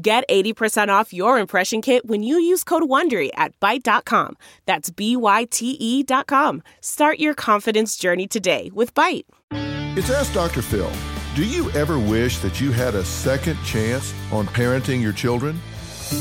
Get 80% off your impression kit when you use code WONDERY at Byte.com. That's B-Y-T-E dot com. Start your confidence journey today with Byte. It's Ask Dr. Phil. Do you ever wish that you had a second chance on parenting your children?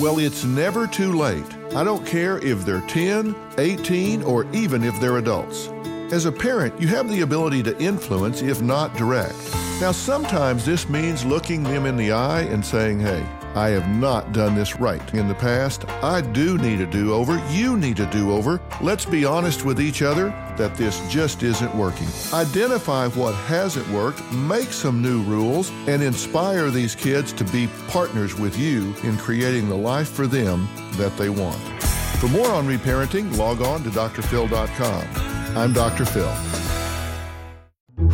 Well, it's never too late. I don't care if they're 10, 18, or even if they're adults. As a parent, you have the ability to influence, if not direct. Now, sometimes this means looking them in the eye and saying, hey, I have not done this right in the past. I do need a do over. You need a do over. Let's be honest with each other that this just isn't working. Identify what hasn't worked, make some new rules, and inspire these kids to be partners with you in creating the life for them that they want. For more on reparenting, log on to drphil.com. I'm Dr. Phil.